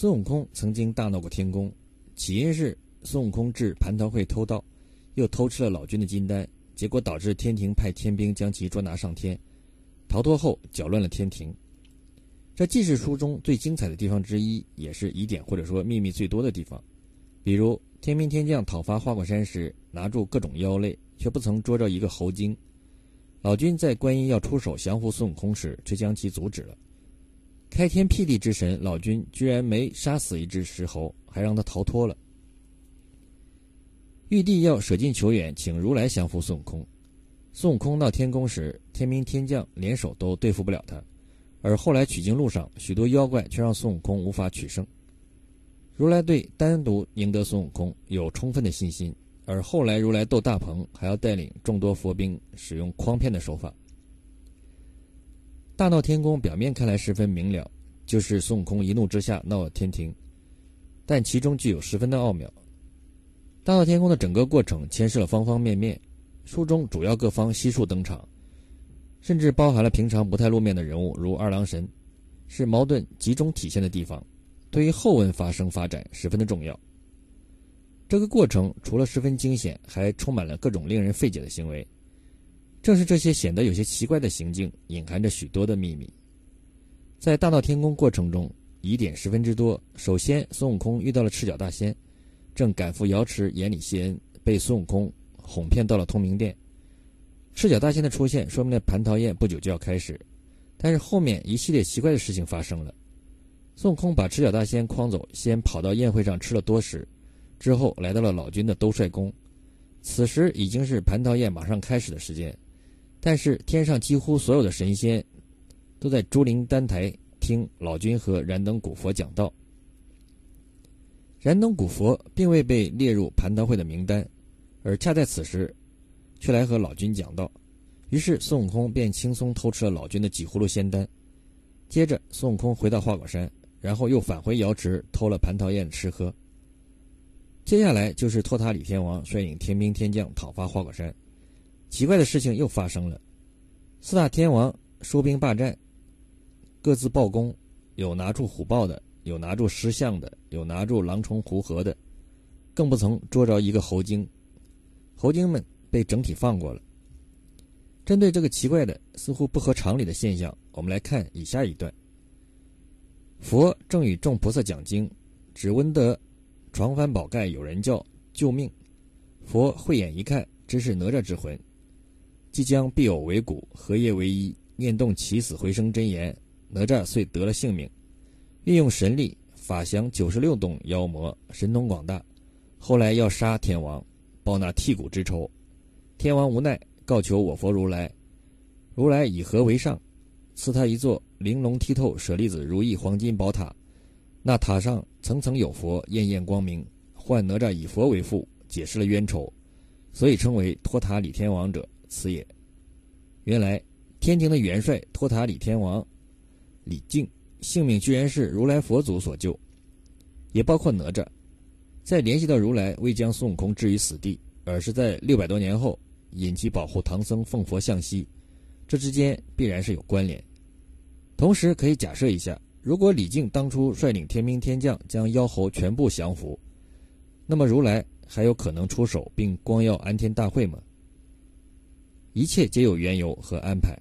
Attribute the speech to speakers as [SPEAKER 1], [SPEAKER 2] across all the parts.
[SPEAKER 1] 孙悟空曾经大闹过天宫，起因是孙悟空至蟠桃会偷盗，又偷吃了老君的金丹，结果导致天庭派天兵将其捉拿上天。逃脱后搅乱了天庭。这既是书中最精彩的地方之一，也是疑点或者说秘密最多的地方。比如天兵天将讨伐花果山时，拿住各种妖类，却不曾捉着一个猴精。老君在观音要出手降服孙悟空时，却将其阻止了。开天辟地之神老君居然没杀死一只石猴，还让他逃脱了。玉帝要舍近求远，请如来降服孙悟空。孙悟空到天宫时，天兵天将联手都对付不了他，而后来取经路上，许多妖怪却让孙悟空无法取胜。如来对单独赢得孙悟空有充分的信心，而后来如来斗大鹏，还要带领众多佛兵使用诓骗的手法。大闹天宫表面看来十分明了，就是孙悟空一怒之下闹了天庭，但其中具有十分的奥妙。大闹天宫的整个过程牵涉了方方面面，书中主要各方悉数登场，甚至包含了平常不太露面的人物，如二郎神，是矛盾集中体现的地方，对于后文发生发展十分的重要。这个过程除了十分惊险，还充满了各种令人费解的行为。正是这些显得有些奇怪的行径，隐含着许多的秘密。在大闹天宫过程中，疑点十分之多。首先，孙悟空遇到了赤脚大仙，正赶赴瑶池眼里谢恩，被孙悟空哄骗到了通明殿。赤脚大仙的出现，说明了蟠桃宴不久就要开始。但是后面一系列奇怪的事情发生了。孙悟空把赤脚大仙诓走，先跑到宴会上吃了多食，之后来到了老君的兜率宫。此时已经是蟠桃宴马上开始的时间。但是天上几乎所有的神仙，都在朱灵丹台听老君和燃灯古佛讲道。燃灯古佛并未被列入蟠桃会的名单，而恰在此时，却来和老君讲道。于是孙悟空便轻松偷吃了老君的几葫芦仙丹。接着，孙悟空回到花果山，然后又返回瑶池偷了蟠桃宴吃喝。接下来就是托塔李天王率领天兵天将讨伐花果山。奇怪的事情又发生了，四大天王收兵霸占，各自报功，有拿住虎豹的，有拿住狮象的，有拿住狼虫狐河的，更不曾捉着一个猴精。猴精们被整体放过了。针对这个奇怪的、似乎不合常理的现象，我们来看以下一段：佛正与众菩萨讲经，只闻得床翻宝盖有人叫救命。佛慧眼一看，真是哪吒之魂。即将必有为骨，合业为一，念动起死回生真言，哪吒遂得了性命。运用神力，法降九十六洞妖魔，神通广大。后来要杀天王，报那剔骨之仇。天王无奈，告求我佛如来。如来以和为上，赐他一座玲珑剔透、舍利子如意黄金宝塔。那塔上层层有佛，艳艳光明。唤哪吒以佛为父，解释了冤仇，所以称为托塔李天王者。此也。原来天庭的元帅托塔李天王李靖性命居然是如来佛祖所救，也包括哪吒。再联系到如来未将孙悟空置于死地，而是在六百多年后引其保护唐僧奉佛向西，这之间必然是有关联。同时可以假设一下，如果李靖当初率领天兵天将将妖猴全部降服，那么如来还有可能出手并光耀安天大会吗？一切皆有缘由和安排。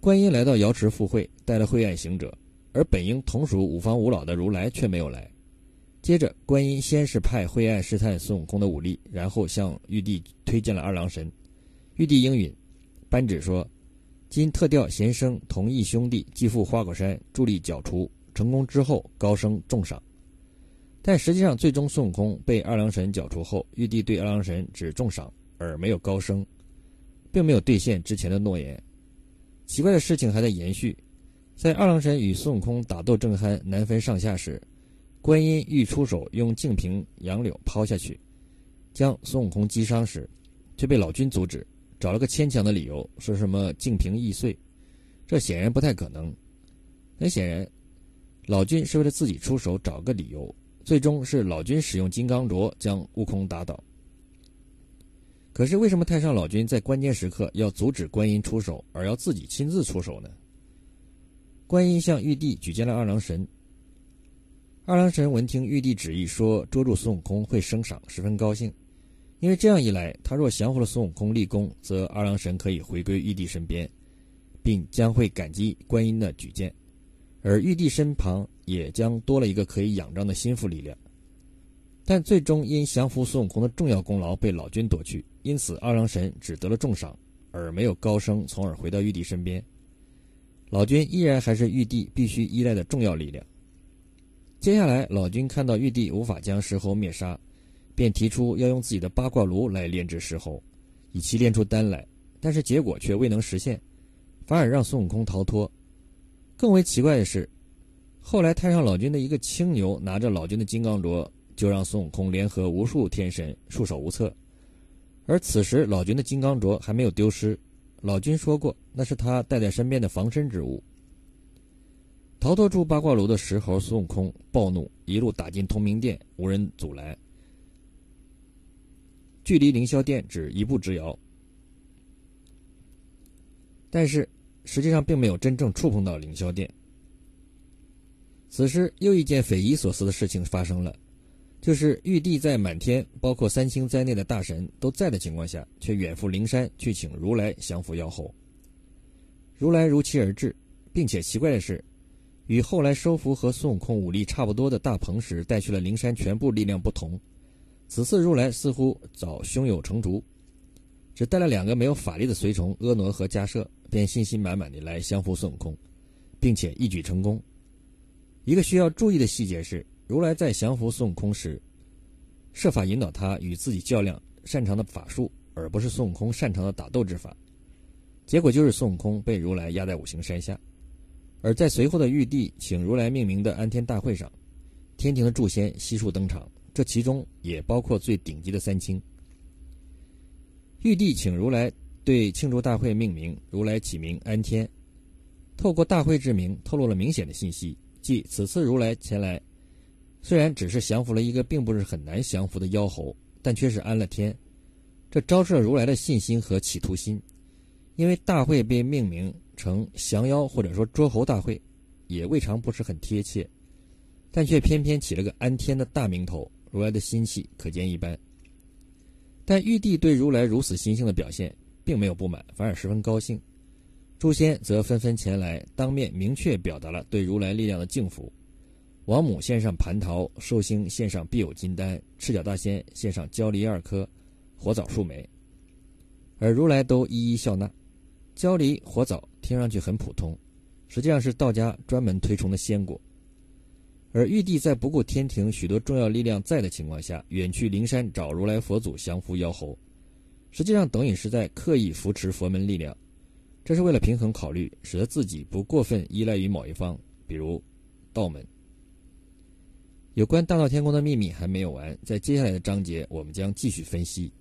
[SPEAKER 1] 观音来到瑶池赴会，带了慧岸行者，而本应同属五方五老的如来却没有来。接着，观音先是派慧岸试探孙悟空的武力，然后向玉帝推荐了二郎神。玉帝应允，颁旨说：“今特调贤生同义兄弟继赴花果山助力剿除，成功之后高升重赏。”但实际上，最终孙悟空被二郎神剿除后，玉帝对二郎神只重赏。而没有高升，并没有兑现之前的诺言。奇怪的事情还在延续。在二郎神与孙悟空打斗正酣、难分上下时，观音欲出手用净瓶杨柳抛下去，将孙悟空击伤时，却被老君阻止，找了个牵强的理由，说什么净瓶易碎。这显然不太可能。很显然，老君是为了自己出手找个理由，最终是老君使用金刚镯将悟空打倒。可是，为什么太上老君在关键时刻要阻止观音出手，而要自己亲自出手呢？观音向玉帝举荐了二郎神，二郎神闻听玉帝旨意说捉住孙悟空会升赏，十分高兴，因为这样一来，他若降服了孙悟空立功，则二郎神可以回归玉帝身边，并将会感激观音的举荐，而玉帝身旁也将多了一个可以仰仗的心腹力量。但最终因降服孙悟空的重要功劳被老君夺去，因此二郎神只得了重赏，而没有高升，从而回到玉帝身边。老君依然还是玉帝必须依赖的重要力量。接下来，老君看到玉帝无法将石猴灭杀，便提出要用自己的八卦炉来炼制石猴，以其炼出丹来。但是结果却未能实现，反而让孙悟空逃脱。更为奇怪的是，后来太上老君的一个青牛拿着老君的金刚镯，就让孙悟空联合无数天神束手无策。而此时老君的金刚镯还没有丢失，老君说过那是他带在身边的防身之物。逃脱出八卦炉的石猴孙悟空暴怒，一路打进通明殿，无人阻拦。距离凌霄殿只一步之遥，但是实际上并没有真正触碰到凌霄殿。此时，又一件匪夷所思的事情发生了，就是玉帝在满天，包括三清在内的大神都在的情况下，却远赴灵山去请如来降服妖猴。如来如期而至，并且奇怪的是。与后来收服和孙悟空武力差不多的大鹏时带去了灵山全部力量不同，此次如来似乎早胸有成竹，只带了两个没有法力的随从婀娜和迦摄，便信心满满的来降服孙悟空，并且一举成功。一个需要注意的细节是，如来在降服孙悟空时，设法引导他与自己较量擅长的法术，而不是孙悟空擅长的打斗之法。结果就是孙悟空被如来压在五行山下。而在随后的玉帝请如来命名的安天大会上，天庭的诸仙悉数登场，这其中也包括最顶级的三清。玉帝请如来对庆祝大会命名，如来起名安天。透过大会之名，透露了明显的信息，即此次如来前来，虽然只是降服了一个并不是很难降服的妖猴，但却是安了天。这昭示了如来的信心和企图心，因为大会被命名。成降妖或者说捉猴大会，也未尝不是很贴切，但却偏偏起了个安天的大名头，如来的心气可见一斑。但玉帝对如来如此心性的表现，并没有不满，反而十分高兴。诸仙则纷纷前来，当面明确表达了对如来力量的敬服。王母献上蟠桃，寿星献上必有金丹，赤脚大仙献上焦梨二颗，火枣数枚，而如来都一一笑纳。焦梨、火枣听上去很普通，实际上是道家专门推崇的仙果。而玉帝在不顾天庭许多重要力量在的情况下，远去灵山找如来佛祖降服妖猴，实际上等于是在刻意扶持佛门力量。这是为了平衡考虑，使得自己不过分依赖于某一方，比如道门。有关大闹天宫的秘密还没有完，在接下来的章节我们将继续分析。